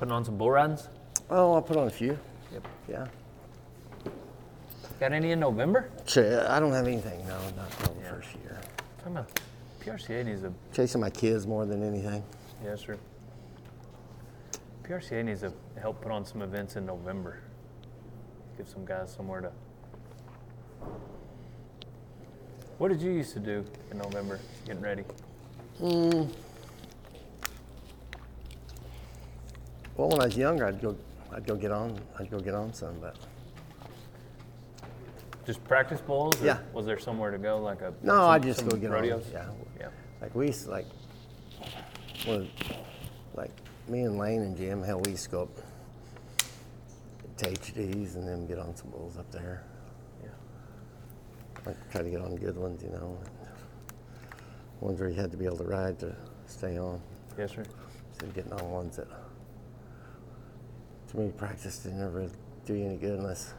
Putting on some bull runs? Oh, I'll put on a few. Yep. Yeah. Got any in November? Ch- I don't have anything. No, not till the first year. Talking about PRCA needs a Chasing my kids more than anything. yeah, sure. PRCA needs to help put on some events in November. Give some guys somewhere to. What did you used to do in November, getting ready? Mm. Well, when I was younger, I'd go, I'd go get on, I'd go get on some, but Just practice or Yeah. Was there somewhere to go, like a? no, some- I'd just some go get rodeos? on. Yeah. Yeah. Like we used to, like, well, like me and Lane and Jim, hell, we used to go up to HDs and then get on some bulls up there. Yeah. Like try to get on good ones, you know. Ones where you had to be able to ride to stay on. Yes, sir. Instead of getting on ones that to me practice didn't ever do you any good unless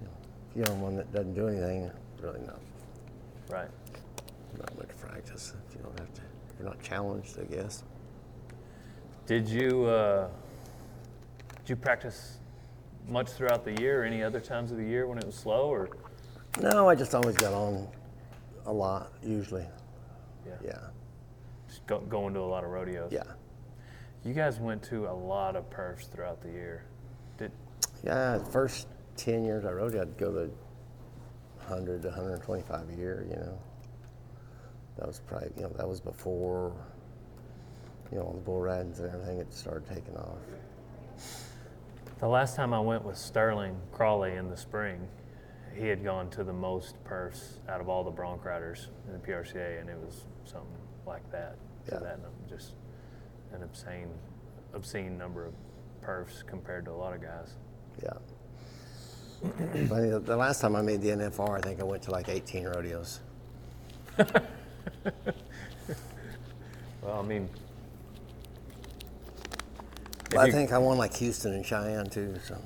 you know, if you get on one that doesn't do anything, really not Right. not much practice. If you don't have to you're not challenged, I guess. Did you uh, did you practice much throughout the year, or any other times of the year when it was slow, or No, I just always got on a lot, usually. yeah, Yeah. just go, going to a lot of rodeos? Yeah. You guys went to a lot of perfs throughout the year. Did Yeah, the first 10 years I rode, I'd go to 100 to 125 a year, you know. That was probably, you know, that was before, you know, all the bull ridings and everything had started taking off. the last time I went with Sterling Crawley in the spring, he had gone to the most perfs out of all the bronc riders in the PRCA, and it was something like that. To Yeah. that num- just an obscene, obscene number of perfs compared to a lot of guys. Yeah. but the- last time I made the NFR, I think I went to like 18 rodeos. Well, I mean, I you- think I won like Houston and Cheyenne too, so.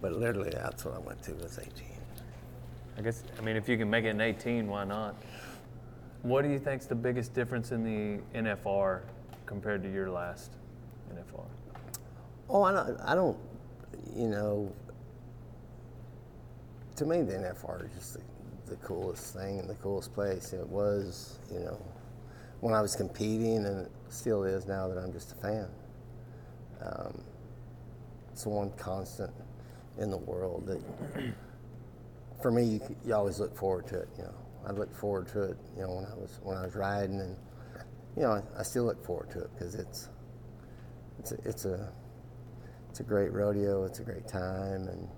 But literally, that's what I went to was 18. I guess, I mean, if you can make it in 18, why not? What do you think's the biggest difference in the NFR compared to your last NFR? Oh, I don't, I don't, you know, to me, the NFR is just the, the coolest thing and the coolest place. It was, you know, when I was competing, and it still is now that I'm just a fan. Um, it's the one constant in the world that, for me, you, you always look forward to it. You know, I looked forward to it. You know, when I was when I was riding, and you know, I, still look forward to it because it's it's a, it's a it's a great rodeo. It's a great time, and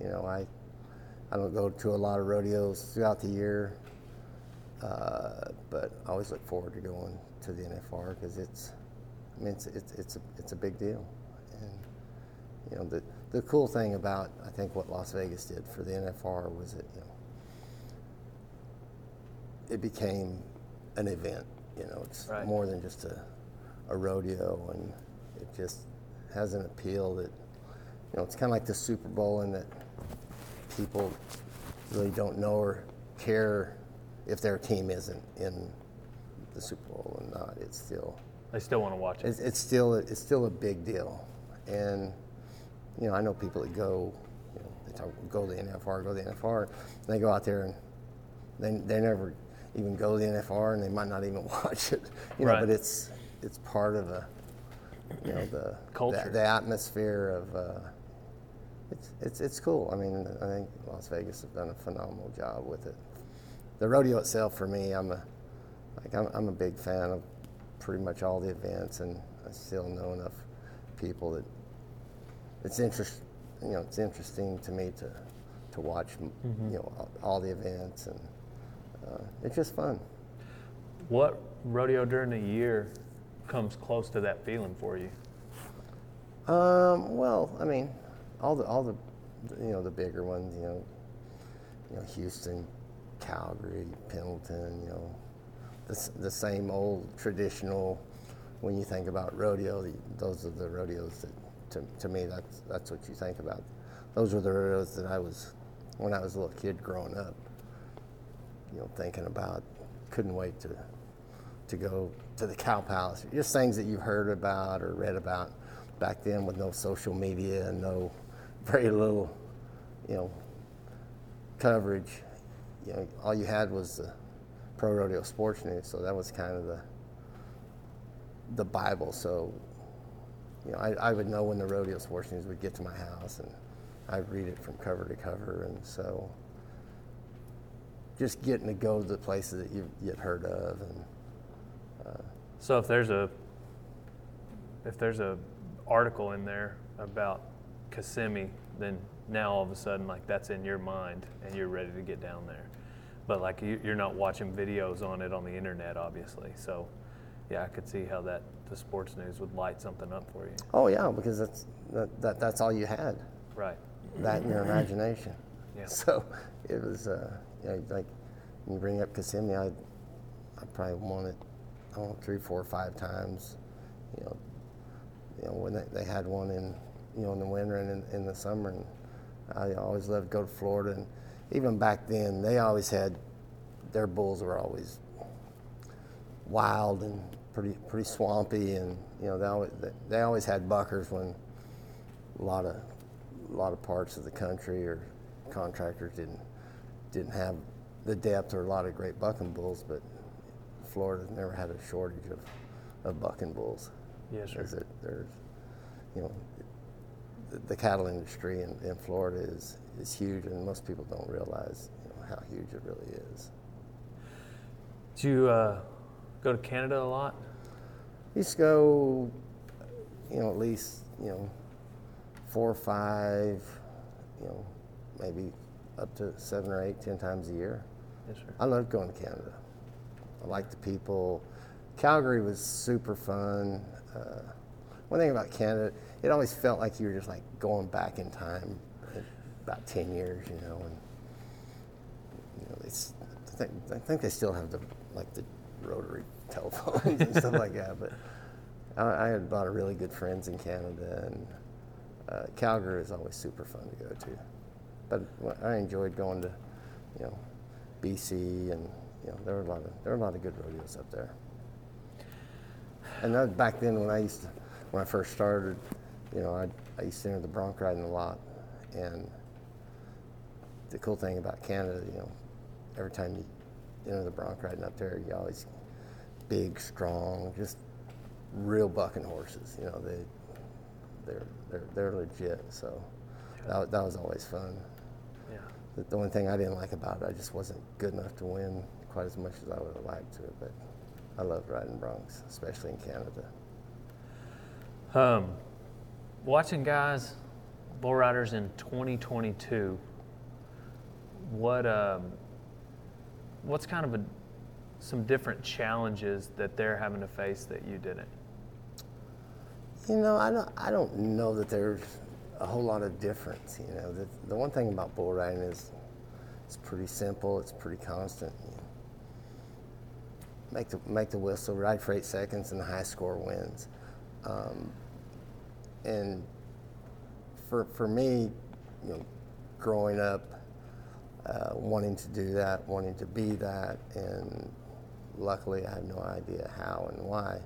you know, I I don't go to a lot of rodeos throughout the year, uh, but I always look forward to going to the NFR because it's I mean it's it's it's a it's a big deal, and you know the the cool thing about I think what Las Vegas did for the NFR was it you know it became an event. You know, it's Right. more than just a, a rodeo, and it just has an appeal that you know it's kind of like the Super Bowl in that people really don't know or care if their team isn't in the Super Bowl or not. It's still They still want to watch it. it's, it's still it's still a big deal, and you know I know people that go, you know, they talk, go to the NFR, go to the NFR, and they go out there and they they never even go to the NFR, and they might not even watch it, you know. Right. But it's it's part of a you know the Culture. the, the atmosphere of. Uh, it's, it's, it's cool. I mean, I think Las Vegas has done a phenomenal job with it. The rodeo itself, for me, I'm a like I'm, I'm a big fan of pretty much all the events, and I still know enough people that it's interest. You know, it's interesting to me to to watch. m You know, all, all the events, and uh, it's just fun. What rodeo during the year comes close to that feeling for you? Um, well, I mean, all the all the you know the bigger ones, you know, you know Houston, Calgary, Pendleton, you know, the the same old traditional. When you think about rodeo, the, those are the rodeos that, to, to me, that's that's what you think about. Those were the rodeos that I was when I was a little kid growing up. You know, thinking about, couldn't wait to to go to the Cow Palace, just things that you've heard about or read about back then with no social media and no very little, you know, coverage. You know, all you had was the pro rodeo sports news, so that was kind of the the Bible. So, you know, I, I would know when the rodeo sports news would get to my house, and I'd read it from cover to cover, and so just getting to go to the places that you've, you'd heard of, and So if there's a if there's a article in there about Kissimmee, then now all of a sudden like that's in your mind and you're ready to get down there. But like you, you're not watching videos on it on the internet, obviously. So yeah, I could see how that the sports news would light something up for you. oh yeah, because that's that, that that's all you had. Right. that in your imagination. Yeah. So it was, uh, know, like you bring up Kissimmee, I, I probably won it, I know, three, four, five times. You know, you know when they, they had one in, you know, in the winter and in, in the summer, and I always loved to go to Florida. And even back then, they always had their bulls were always wild and pretty pretty swampy, and you know they always they always had buckers when a lot of a lot of parts of the country or contractors didn't didn't have the depth or a lot of great bucking bulls, but Florida's never had a shortage of, of bucking bulls. Yes, sir. It there's you know the, the cattle industry in, in Florida is is huge and most people don't realize you know, how huge it really is. Do you uh, go to Canada a lot? used to go, you know, at least, you know, four or five, you know, maybe up to seven or eight, ten times a year. Yes, sir. I love going to Canada. I like the people. Calgary was super fun. Uh, one thing about Canada, it always felt like you were just like going back in time about 10 years, you know, and you know, they, s- I think, I think they still have the, like the rotary telephones and stuff like that, but I, I had a lot of really good friends in Canada and uh, Calgary is always super fun to go to. But I enjoyed going to, you know, BC and, you know, there were a lot of, there were a lot of good rodeos up there. And that back then when I used to, when I first started, you know, I, I used to enter the bronc riding a lot. And the cool thing about Canada, you know, every time you enter the bronc riding up there, you always big, strong, just real bucking horses. You know, they they're they're they're legit. So that, that was always fun. The, only thing I didn't like about it, I just wasn't good enough to win quite as much as I would have liked to. But I loved riding broncs, especially in Canada. Um, watching guys, bull riders in 2022, what um, what's kind of a, some different challenges that they're having to face that you didn't? You know, I don't, I don't know that there's a whole lot of difference. You know, the, the one thing about bull riding is it's pretty simple, it's pretty constant. You know, make the make the whistle, ride for eight seconds, and the high score wins. Um, and for for me, you know, growing up, uh, wanting to do that, wanting to be that, and luckily I had no idea how and why.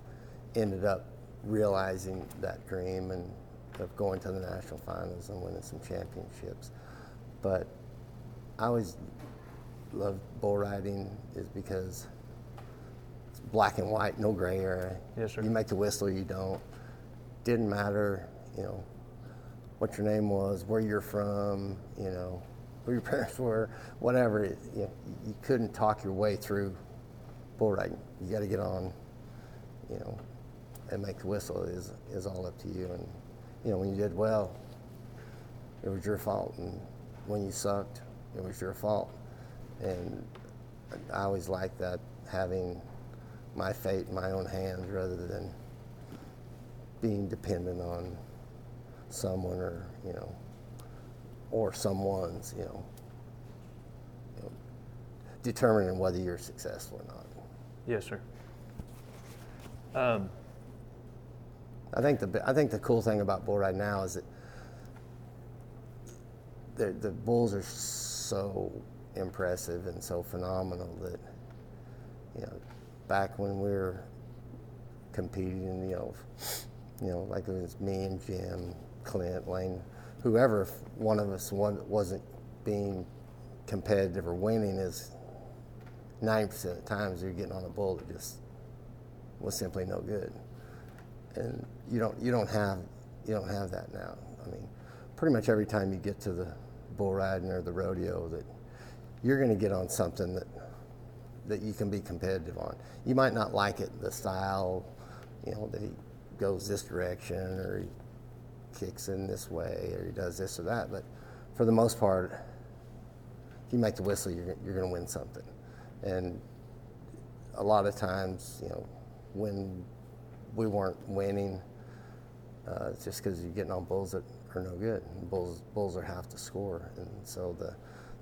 Ended up realizing that dream and of going to the national finals and winning some championships. But I always loved bull riding is because it's black and white, no gray area. Yes, sir. You make the whistle, you don't. Didn't matter, you know, what your name was, where you're from, you know, who your parents were, whatever. It, you, know, you couldn't talk your way through bull riding. You got to get on, you know, and make the whistle is is all up to you. And you know, when you did well, it was your fault, and when you sucked, it was your fault. And I always liked that having my fate in my own hands rather than being dependent on someone or you know or someone's you know, you know determining whether you're successful or not. Yes, sir. Um, I think the I think the cool thing about bull ride now is that the the bulls are so impressive and so phenomenal that you know back when we were competing, you know, you know, like it was me and Jim, Clint, Lane, whoever. One of us one, wasn't being competitive or winning, is ninety percent of the times you're getting on a bull that just was simply no good, and you don't you don't have you don't have that now. I mean, pretty much every time you get to the bull riding or the rodeo, that you're going to get on something that that you can be competitive on. You might not like it, the style, you know, that he goes this direction or he kicks in this way or he does this or that, but for the most part, if you make the whistle, you're, you're going to win something. And a lot of times, you know, when we weren't winning, uh, just because you're getting on bulls that are no good. Bulls, bulls are half the score, and so the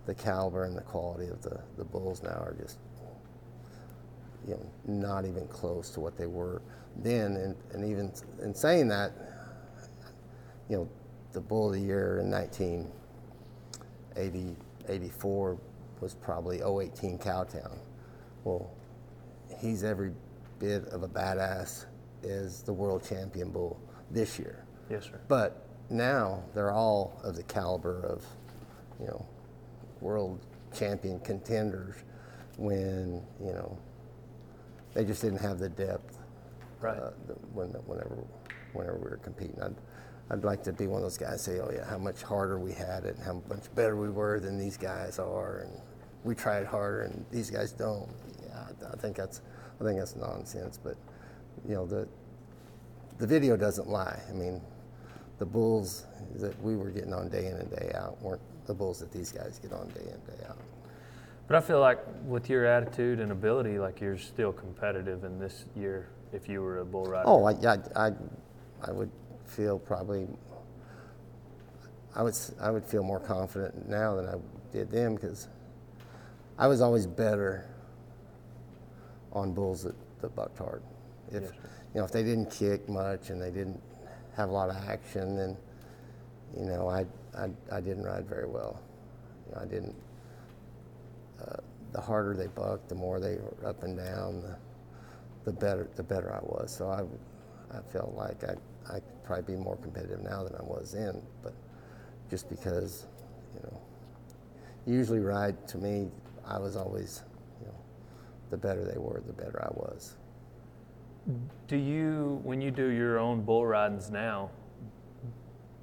the caliber and the quality of the, the bulls now are just you know not even close to what they were then. And, and even in saying that, you know, the bull of the year in 1984 was probably 018 Cowtown. Well, he's every bit of a badass as the world champion bull this year. Yes, sir. But now they're all of the caliber of, you know, world champion contenders when, you know, they just didn't have the depth Right. uh, the- when, whenever, whenever we were competing. I'd, I'd like to be one of those guys say, oh yeah, how much harder we had it, and how much better we were than these guys are, and we tried harder and these guys don't. Yeah, I- I think that's, I think that's nonsense. But you know, the the video doesn't lie. I mean, the bulls that we were getting on day in and day out weren't the bulls that these guys get on day in and day out. But I feel like with your attitude and ability, like you're still competitive in this year if you were a bull rider. Oh, I, I, I, I would feel probably, I would, I would feel more confident now than I did then because I was always better on bulls that, that bucked hard. If, Yes, you know, if they didn't kick much and they didn't have a lot of action, then, you know, I, I, I didn't ride very well. You know, I didn't, uh, the harder they bucked, the more they were up and down, the, the better the better I was. So I, I felt like I I could probably be more competitive now than I was then. But just because, you know, usually ride to me, I was always, you know, the better they were, the better I was. Do you, when you do your own bull ridings now,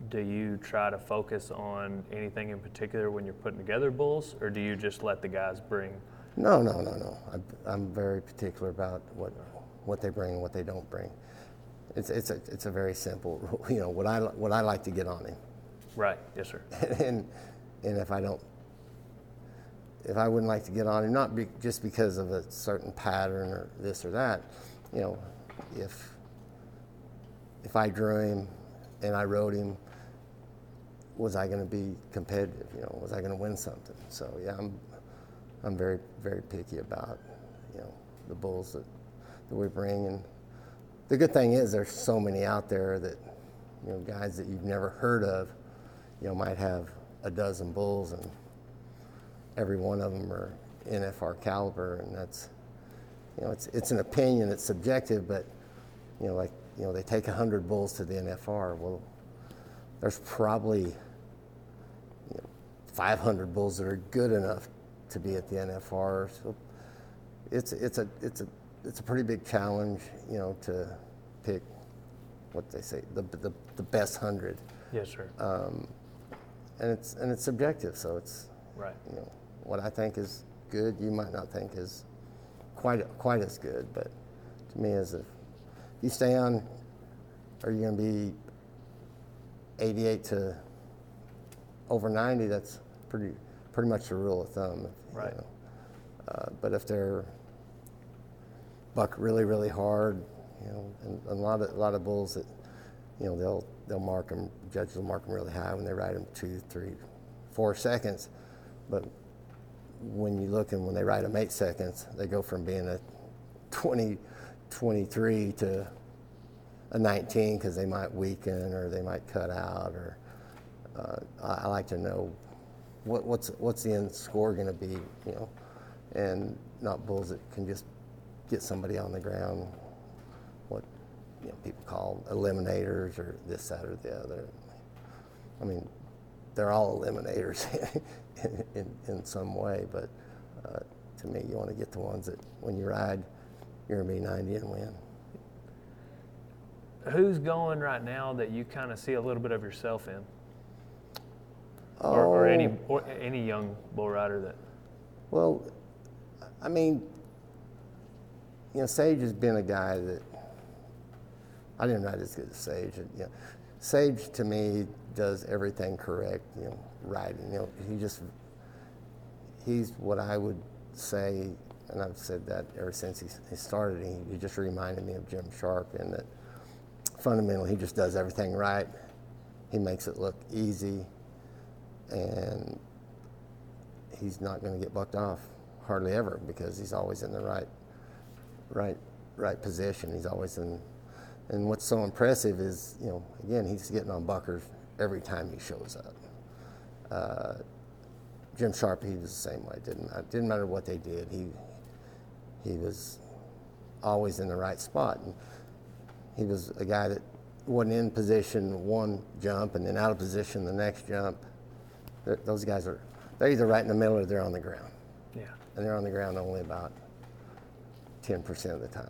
do you try to focus on anything in particular when you're putting together bulls, or do you just let the guys bring? No, no, no, no. I, I'm very particular about what what they bring and what they don't bring. It's it's a it's a very simple, rule. you know, what I what I like to get on him. Right. Yes, sir. and and if I don't, if I wouldn't like to get on him, not be, just because of a certain pattern or this or that, you know, if if I drew him and I rode him, was I going to be competitive? You know, was I going to win something? So yeah, I'm I'm very very picky about you know the bulls that that we bring and. The good thing is there's so many out there that, you know, guys that you've never heard of, you know, might have a dozen bulls and every one of them are NFR caliber, and that's, you know, it's it's an opinion, it's subjective, but, you know, like you know, they take hundred bulls to the NFR. Well, there's probably, you know, 500 bulls that are good enough to be at the NFR. So it's it's a it's a it's a pretty big challenge, you know, to pick what they say the the, the best hundred, Yes, sir. um, and it's and it's subjective. So it's right. you know what I think is good, you might not think is quite quite as good. But to me, as if you stay on, are you going to be 88 to over 90? That's pretty pretty much the rule of thumb. Right. You know. uh, but if they're buck really really hard, you know, and a lot of a lot of bulls that you know they'll they'll mark them, judges will mark them really high when they ride them two, three, four seconds, but when you look and when they ride them eight seconds, they go from being a 20, 23 to a 19 because they might weaken or they might cut out or uh, I, like to know what, what's what's the end score going to be, you know, and not bulls that can just get somebody on the ground. What you know people call eliminators or this, that, or the other. I mean, they're all eliminators in, in, in some way, but uh, to me, you want to get the ones that when you ride, you're gonna be 90 and win. Who's going right now that you kind of see a little bit of yourself in, or, or any Oh. or any young bull rider that? Well, I mean, you know, Sage has been a guy that I didn't ride as good as Sage. and, You know, Sage to me does everything correct. You know, riding. You know, he just he's what I would say, and I've said that ever since he, he started. He, he just reminded me of Jim Sharp in that fundamentally he just does everything right. He makes it look easy, and he's not going to get bucked off hardly ever because he's always in the right right right position he's always in and what's so impressive is you know again he's getting on buckers every time he shows up uh, Jim Sharp he was the same way didn't didn't matter what they did he he was always in the right spot and he was a guy that wasn't in position one jump and then out of position the next jump Th- those guys are they're either right in the middle or they're on the ground Yeah. and they're on the ground only about 10% of the time.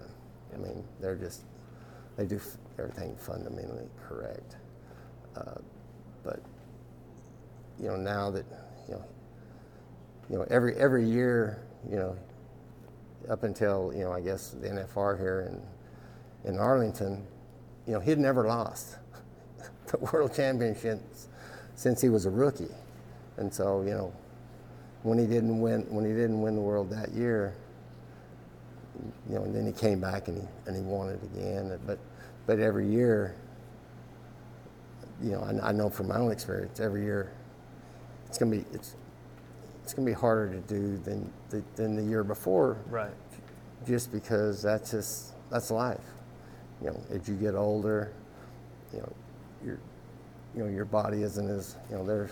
I mean, they're just, they do everything fundamentally correct. Uh, but, you know, now that, you know, you know, every, every year, you know, up until, you know, I guess the NFR here in, in Arlington, you know, he'd never lost the world championships since he was a rookie. And so, you know, when he didn't win when he didn't win the world that year you know and then he came back and he and he won it again but but every year you know I, I know from my own experience every year it's gonna be it's it's gonna be harder to do than the, than the year before Right. just because that's just that's life. You know, as you get older, you know, your you know your body isn't as you know there's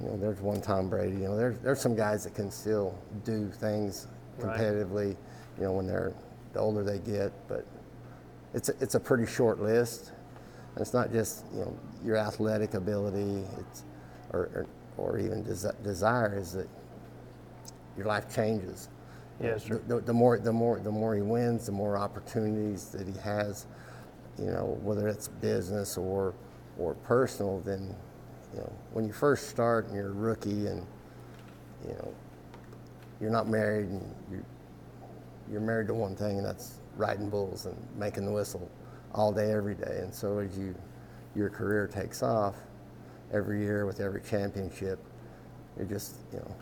you know there's one Tom Brady. You know there's there's some guys that can still do things Right. competitively. You know when they're the older they get, but it's a, it's a pretty short list. It's not just you know your athletic ability, it's or or, or even desi- desire is that your life changes. Know, Yeah, sure. the, the, the more the more the more he wins, the more opportunities that he has. You know, whether it's business or or personal. Then, you know, when you first start and you're a rookie and you know you're not married and you're, you're married to one thing and that's riding bulls and making the whistle all day every day. And so as you your career takes off every year with every championship, you're just you know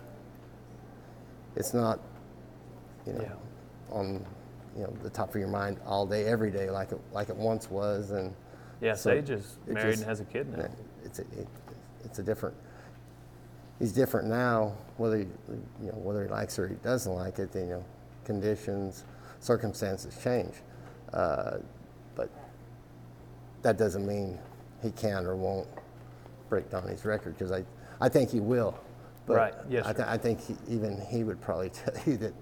it's not you know Yeah. on you know the top of your mind all day every day like it like it once was and Yeah. so Sage is married just- and has a kid now. it's a, it, it's a different he's different now whether he, you know whether he likes it or he doesn't like it you know conditions circumstances change uh, that doesn't mean he can or won't break Donnie's record because I, I think he will but Right. Yes, I, sir. th- I think he, even he would probably tell you that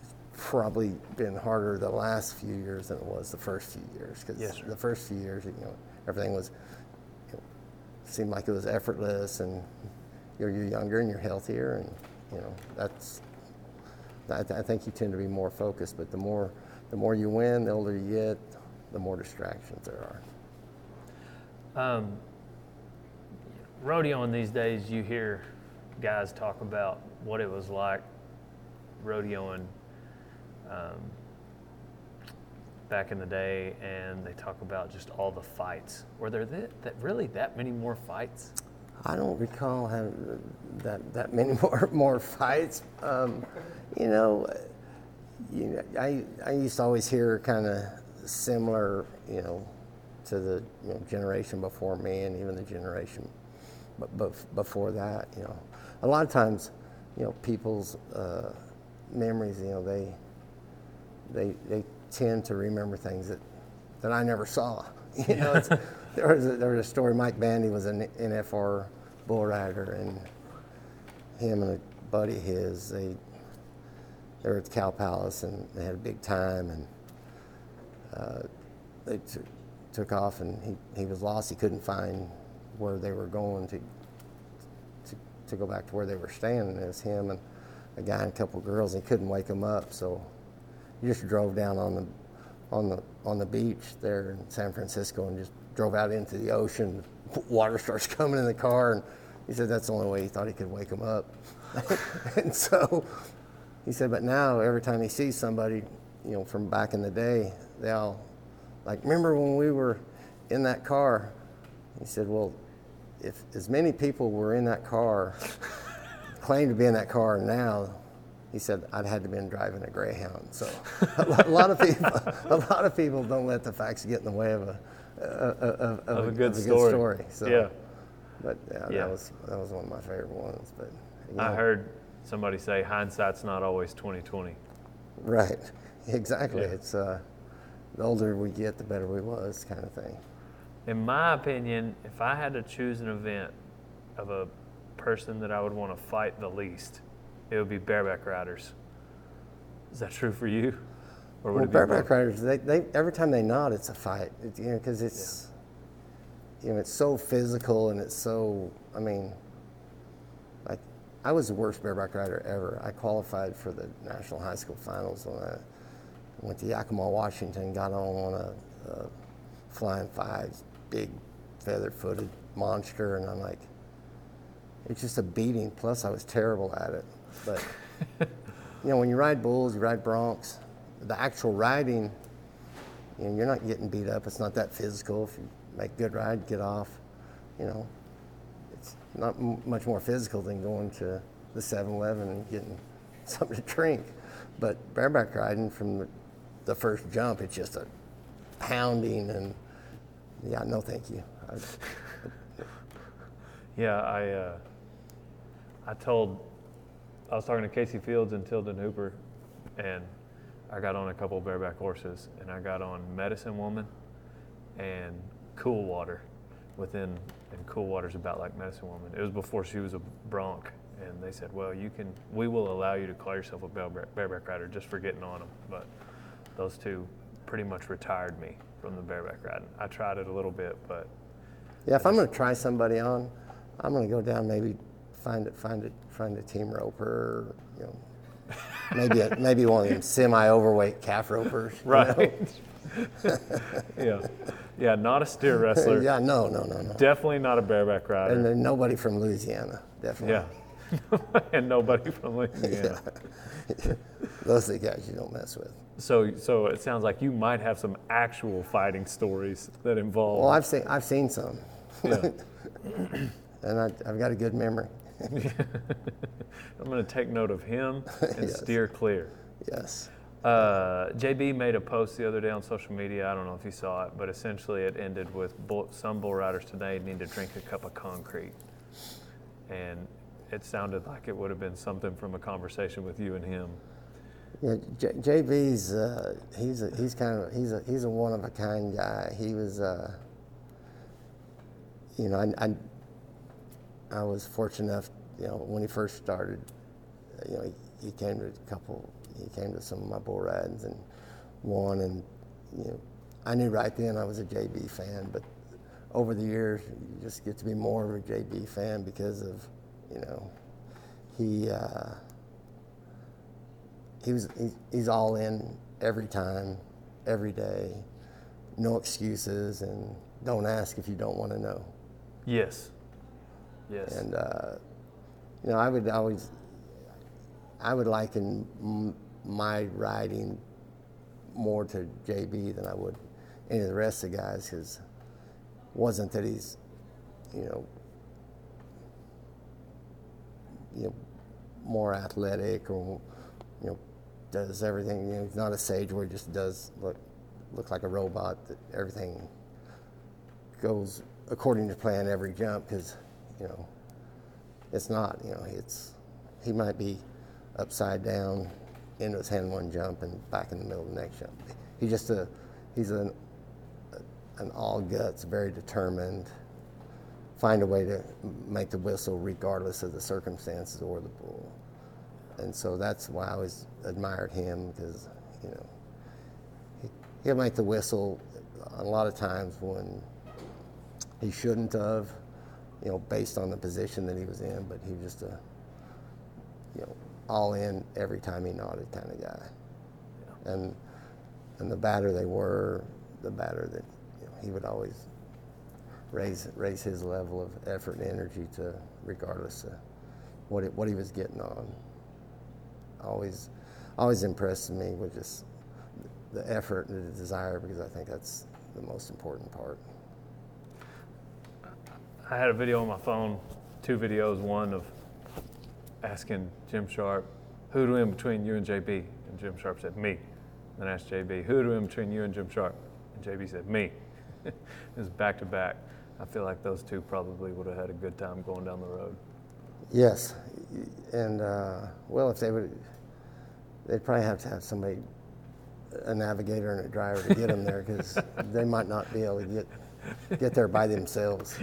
it's probably been harder the last few years than it was the first few years because Yes, the first few years you know everything was seemed like it was effortless and you're, you're younger and you're healthier and you know that's I, th- I think you tend to be more focused but the more the more you win the older you get the more distractions there are Um, rodeoing these days, you hear guys talk about what it was like rodeoing um, back in the day, and they talk about just all the fights. Were there that, that really that many more fights? I don't recall having that that many more more fights. Um, you know, you know, I I used to always hear kind of similar, you know, to the you know, generation before me and even the generation but, before that, you know, a lot of times, you know, people's uh, memories, you know, they they they tend to remember things that that I never saw. You know, it's, there was a, there was a story. Mike Bandy was an NFR bull rider, and him and a buddy of his, they they were at the Cow Palace and they had a big time, and they t- took off and he, he was lost. He couldn't find where they were going to, to, to go back to where they were staying. It was him and a guy and a couple girls. And He couldn't wake them up, so he just drove down on the on the on the beach there in San Francisco and just drove out into the ocean. Water starts coming in the car, and he said that's the only way he thought he could wake them up. and so he said, but now every time he sees somebody, you know, from back in the day, they all like, remember when we were in that car? He said, well, if as many people were in that car, claimed to be in that car now, he said I'd had to been driving a Greyhound. So a lot of people, a lot of people don't let the facts get in the way of a of, of, of a, good, story. story. So, yeah. But yeah, yeah, that was that was one of my favorite ones. But I heard somebody say hindsight's not always 2020. Right. Exactly. Yeah. It's uh, the older we get, the better we was, kind of thing. In my opinion, if I had to choose an event of a person that I would want to fight the least, it would be bareback riders. Is that true for you? Or would it be? well, bareback riders, they, they, every time they nod, it's a fight. It, you know, because it's, yeah. you know, it's so physical and it's so. I mean, like, I was the worst bareback rider ever. I qualified for the national high school finals when I went to Yakima, Washington. Got on a, a flying fives, big feather-footed monster, and I'm like, it's just a beating. Plus, I was terrible at it. But you know, when you ride bulls, you ride broncs, the actual riding, you know, you're not getting beat up. It's not that physical. If you make a good ride, get off. You know, it's not m- much more physical than going to the 7-Eleven and getting something to drink. But bareback riding from the, the first jump, it's just a pounding and yeah, no, thank you. Yeah, I uh, I told I was talking to Kaycee Fields and Tilden Hooper, and I got on a couple bareback horses, and I got on Medicine Woman and Cool Water. Within and Cool Water's about like Medicine Woman. It was before she was a bronc, and they said, "Well, you can. We will allow you to call yourself a bareback rider just for getting on them." But those two pretty much retired me from the bareback riding. I tried it a little bit, but yeah, if I'm going to try somebody on, I'm going to go down maybe find it, find it, find a team roper, you know, maybe a, maybe one of them semi-overweight calf ropers. Right. yeah. Yeah, not a steer wrestler. yeah, no, no, no, no. Definitely not a bareback rider. And then nobody from Louisiana, definitely. Yeah. and nobody from Louisiana. yeah. Those are the guys you don't mess with. So, so it sounds like you might have some actual fighting stories that involve. Well, I've seen, I've seen some. Yeah. and I, I've got a good memory. I'm going to take note of him and yes. steer clear. Yes. Uh, JB made a post the other day on social media. I don't know if you saw it, but essentially it ended with bull, some bull riders today need to drink a cup of concrete. And it sounded like it would have been something from a conversation with you and him. Yeah, J- JB's uh, he's a, he's kind of he's a he's a one of a kind guy. He was, uh, you know, I, I I was fortunate enough, you know, when he first started, you know, he, he came to a couple, he came to some of my bull rides and won. And, you know, I knew right then I was a JB fan, but over the years, you just get to be more of a JB fan because of, you know, he, uh, he was, he, he's all in every time, every day, no excuses, and don't ask if you don't want to know. Yes. Yes. And uh, you know, I would always, I would liken m- my riding more to JB than I would any of the rest of the guys because wasn't that he's, you know, you know, more athletic or you know does everything. You know, he's not a sage where he just does look look like a robot. That everything goes according to plan every jump because you know, it's not. You know, it's he might be upside down into his hand one jump and back in the middle of the next jump. He just a he's an an all guts, very determined. Find a way to make the whistle regardless of the circumstances or the bull. And so that's why I always admired him because, you know, he, he'll make the whistle a lot of times when he shouldn't have, you know, based on the position that he was in. But he was just a, you know, all in every time he nodded kind of guy. And and the badder they were, the badder that you know, he would always raise raise his level of effort and energy to regardless of what it, what he was getting on. Always always impressed me with just the effort and the desire because I think that's the most important part. I had a video on my phone, two videos, one of asking Jim Sharp, who to win between you and JB? And Jim Sharp said, me. Then I asked JB, who to win between you and Jim Sharp? And JB said, me. it was back to back. I feel like those two probably would have had a good time going down the road. Yes, and uh, well, if they would, they'd probably have to have somebody, a navigator and a driver to get them there because they might not be able to get get there by themselves.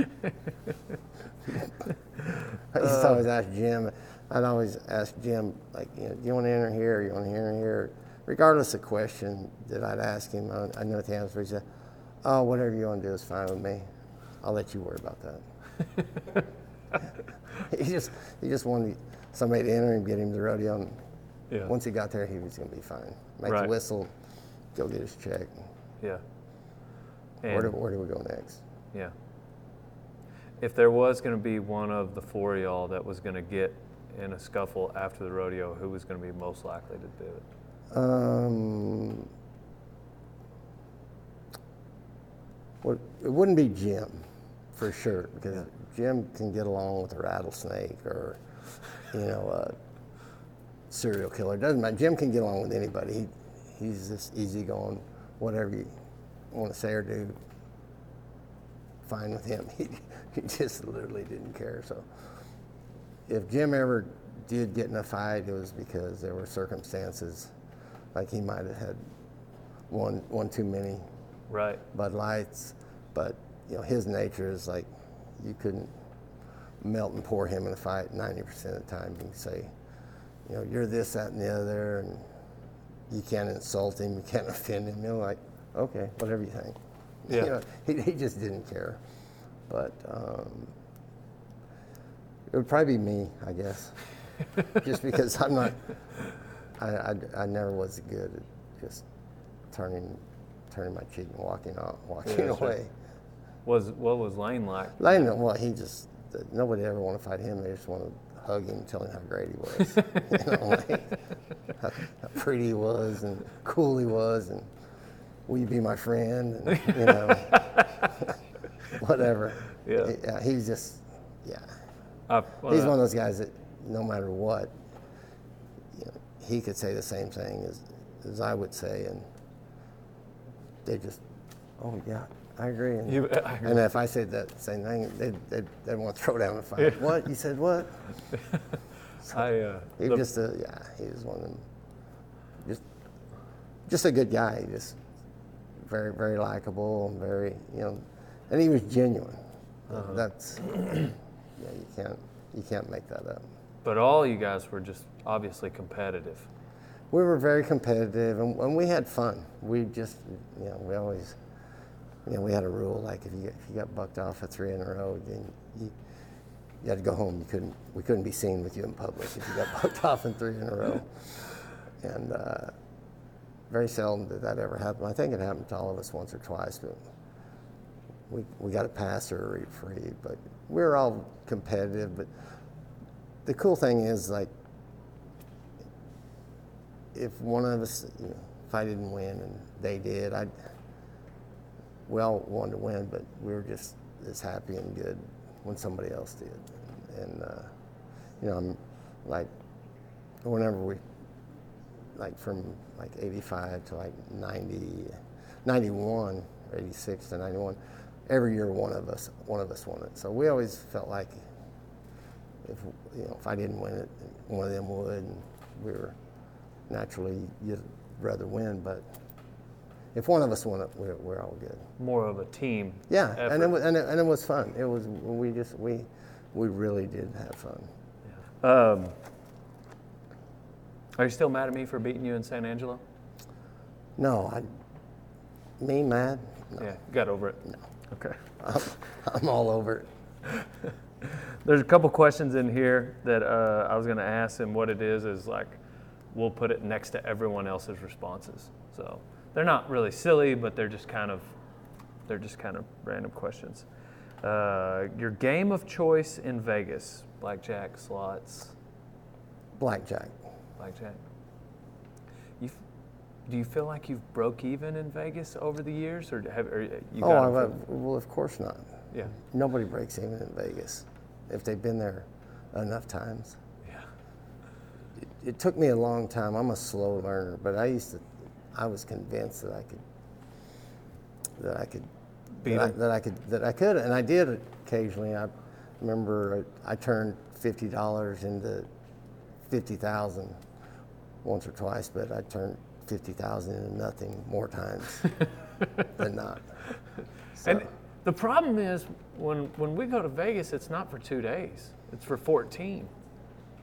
I used to always ask Jim. I'd always ask Jim, like, you know, do you want to enter here? Or you want to enter here? Regardless of question that I'd ask him, I, I know the answer. He said, "Oh, whatever you want to do is fine with me. I'll let you worry about that." he just he just wanted somebody to enter and get him the rodeo. And Yeah. once he got there, he was going to be fine. Make Right. the whistle, go get his check. Yeah. Where do, where do we go next? Yeah. If there was going to be one of the four of y'all that was going to get in a scuffle after the rodeo, who was going to be most likely to do it? Um, well, it wouldn't be Jim, for sure, because Yeah. Jim can get along with a rattlesnake or, you know, a serial killer. Doesn't matter. Jim can get along with anybody. He, he's just easygoing. Whatever you want to say or do, fine with him. He, he just literally didn't care. So if Jim ever did get in a fight, it was because there were circumstances, like he might have had one one too many Right. Bud Lights, but you know his nature is like you couldn't melt and pour him in a fight 90% of the time. You can say, you know, you're this, that, and the other, and you can't insult him, you can't offend him. You know, like, okay, whatever you think. Yeah. You know, he, he just didn't care. But um, it would probably be me, I guess, just because I'm not. I, I, I never was good at just turning turning my cheek and walking off, walking Yeah, away. Was what was Lane like? Lane, well, he just nobody ever want to fight him. They just want to hug him, and tell him how great he was, you know, like, how, how pretty he was, and cool he was, and will you be my friend, and you know, whatever. Yeah. yeah. He's just, yeah. Uh, I, He's uh, one of those guys that no matter what, you know, he could say the same thing as, as I would say, and they just, oh yeah, I agree. And, You- I agree. and if I said that same thing, they'd, they'd, they'd want to throw down and fight. What? You said what? I, uh, He the- just a, yeah, he was one of them, just, just a good guy. He Just very, very likable, and very, you know, and he was genuine. Uh-huh. That's, yeah, you can't, you can't make that up. but all you guys were just obviously competitive. We were very competitive and, and we had fun. We just, you know, we always, you know, we had a rule like if you, if you got bucked off at three in a row, then you, you had to go home. You couldn't, we couldn't be seen with you in public if you got bucked off in three in a row. And uh, very seldom did that ever happen. I think it happened to all of us once or twice, but we, we got a pass or a referee. But we were all competitive. But the cool thing is, like, if one of us, you know, if I didn't win and they did, I, we all wanted to win, but we were just as happy and good when somebody else did. And, uh, you know, I'm like, whenever we, like from like 85 to like 90, 91, 86 to 91, every year one of us, one of us won it. So we always felt like if, you know, if I didn't win it, one of them would, and we were, naturally you'd rather win, but if one of us won it, we're, we're all good. More of a team. Yeah, effort. and it, was, and, it, and it was fun. It was we just we we really did have fun. Um, are you still mad at me for beating you in San Angelo? No, I Me mad? No. Yeah, got over it. No. Okay. I'm, I'm all over it. There's a couple questions in here that uh, I was going to ask, and what it is is like we'll put it next to everyone else's responses. So they're not really silly, but they're just kind of they're just kind of random questions. Uh, your game of choice in Vegas: blackjack, slots, Blackjack. blackjack. You, f- do you feel like you've broke even in Vegas over the years, or have or you oh, got I, it I- from- well, of course not. yeah, Nobody breaks even in Vegas if they've been there enough times. yeah, It, it took me a long time. I'm a slow learner, but I used to, I was convinced that I could, that I could, that I, that I could, that I could, and I did occasionally. I remember I, I turned fifty dollars into fifty thousand once or twice, but I turned fifty thousand into nothing more times than not. So, And the problem is when when we go to Vegas, it's not for two days. It's for 14.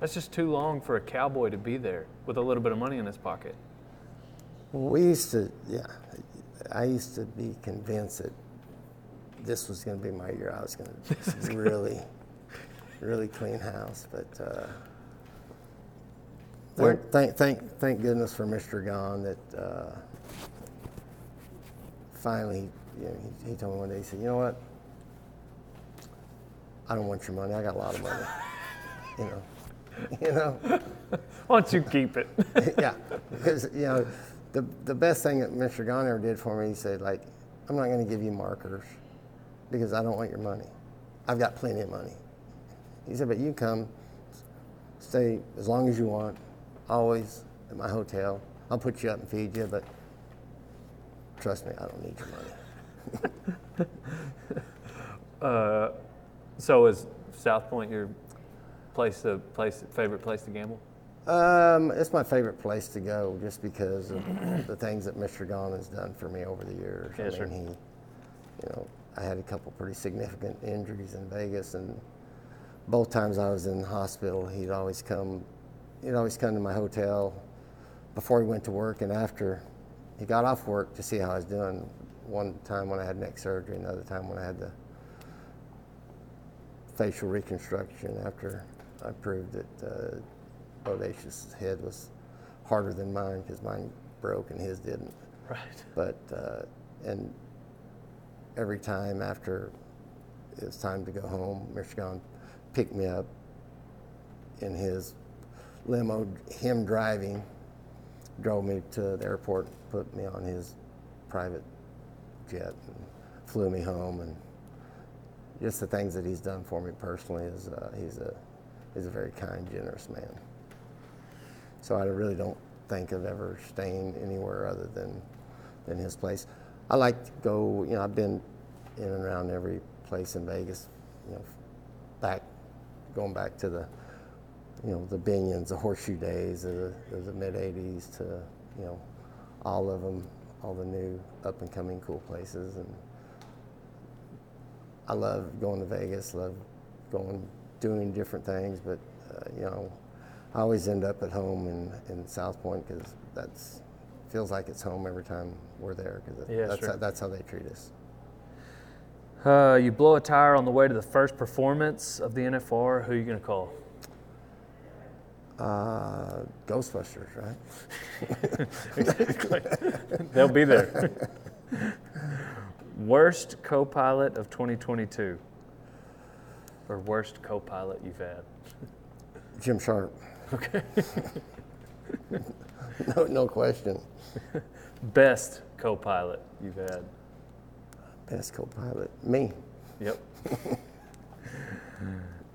That's just too long for a cowboy to be there with a little bit of money in his pocket. We used to, yeah. I used to be convinced that this was going to be my year. I was going to really, really clean house. But uh, thank, thank, thank, thank goodness for Mr. Gaughan that uh, finally, you know, he, he told me one day, he said, you know what? I don't want your money. I got a lot of money. you know, you know. Why don't you keep it? yeah, because you know, the the best thing that Mr. Gaughan ever did for me, he said, like, I'm not going to give you markers because I don't want your money. I've got plenty of money. He said, but you come, stay as long as you want, always at my hotel. I'll put you up and feed you, but trust me, I don't need your money. uh, so is South Point your place to place favorite place to gamble? Um, it's my favorite place to go just because of the things that Mr. Gaughan has done for me over the years. Yes, I sir. mean, he, you know, I had a couple pretty significant injuries in Vegas, and both times I was in the hospital, he'd always come, he'd always come to my hotel before he went to work and after he got off work to see how I was doing. One time when I had neck surgery, another time when I had the facial reconstruction after I proved that uh, Bodacious' head was harder than mine because mine broke and his didn't. Right. But uh, and every time after it was time to go home, Mike Gaughan picked me up in his limo, him driving, drove me to the airport, put me on his private jet, and flew me home, and just the things that he's done for me personally is uh, he's a he's a very kind, generous man. So I really don't think of ever staying anywhere other than than his place. I like to go. You know, I've been in and around every place in Vegas. You know, back going back to the you know the Binions, the Horseshoe days, of the, the mid '80s to you know all of them, all the new up and coming cool places, and I love going to Vegas. Love going doing different things, but uh, you know I always end up at home in, in South Point because that's feels like it's home every time we're there because Yeah, that's sure. how, that's how they treat us. Uh, you blow a tire on the way to the first performance of the NFR. Who are you going to call? Uh, Ghostbusters, right? exactly. They'll be there. worst co-pilot of 2022, or worst co-pilot you've had? Jim Sharp, Okay. no, no question. Best co-pilot you've had. Best co-pilot, me. Yep.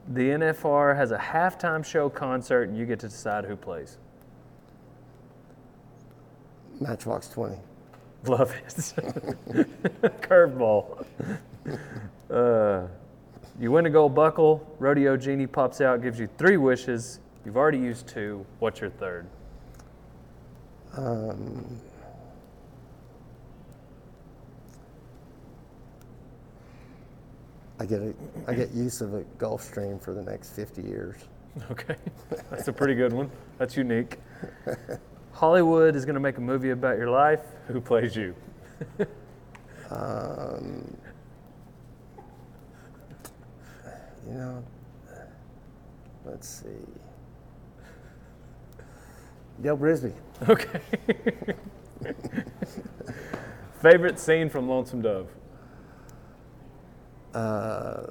the NFR has a halftime show concert, and you get to decide who plays. Matchbox 20. Love it. Curveball. Uh, you win a gold buckle. Rodeo Genie pops out, gives you three wishes. You've already used two. What's your third? Um, I get a, I get use of a Gulfstream for the next 50 years. Okay, that's a pretty good one. That's unique. Hollywood is going to make a movie about your life. Who plays you? Um, you know, let's see. Dale Brisby. Okay. Favorite scene from Lonesome Dove? Uh,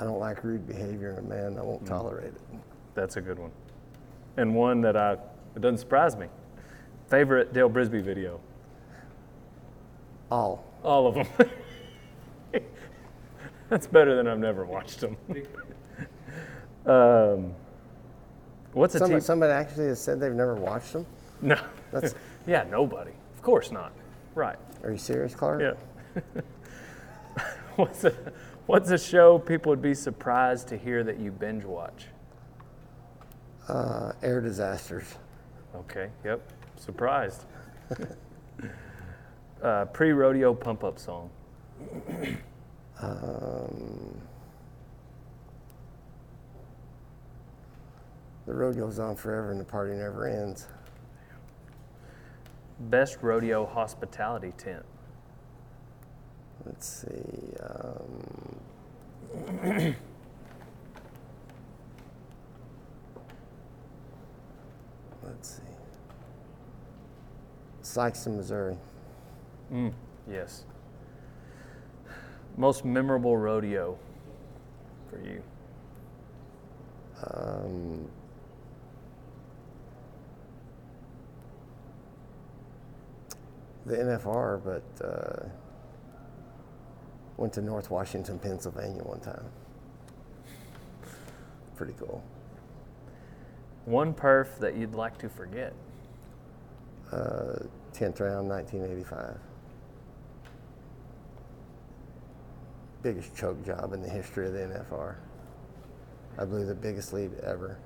I don't like rude behavior in a man. I won't tolerate it. That's a good one. And one that I, it doesn't surprise me. Favorite Dale Brisby video? All. All of them. That's better than I've never watched them. Um, what's a Somebody, TV? somebody actually has said they've never watched them. No. That's- yeah, nobody. Of course not. Right. Are you serious, Clark? Yeah. what's a What's a show people would be surprised to hear that you binge watch? Uh, air disasters. Okay. Yep. Surprised. uh, Pre rodeo pump up song. Um, the road goes on forever and the party never ends. Best rodeo hospitality tent. Let's see. Um, let's see. Sikeston, Missouri. Mm, yes. Most memorable rodeo for you? Um, the NFR, but uh, went to North Washington, Pennsylvania one time. Pretty cool. One perf that you'd like to forget? Uh, 10th round, 1985. Biggest choke job in the history of the NFR. I believe the biggest lead ever.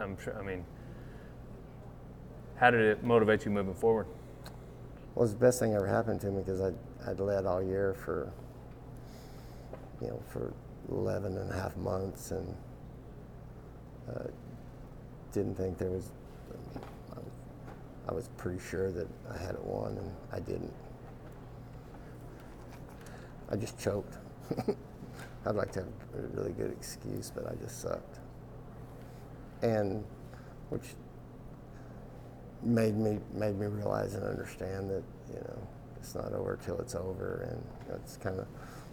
I'm sure. I mean, how did it motivate you moving forward? Well, it's the best thing ever happened to me because I'd, I'd led all year for, you know, for 11 and a half months and uh, didn't think there was, I, was- I was pretty sure that I had it won and I didn't. I just choked. I'd like to have a really good excuse, but I just sucked. And which made me made me realize and understand that you know it's not over till it's over, and you know, it's kind of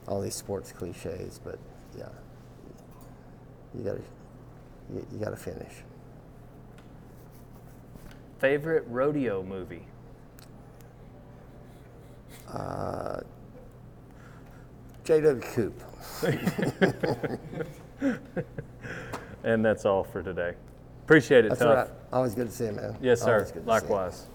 all these sports cliches, but yeah, you gotta you, you gotta finish. Favorite rodeo movie? Uh, J.W. Coop. And that's all for today. Appreciate it, That's tough. all right. Always good to see you, man. Yes, sir. Always good to see you. Likewise.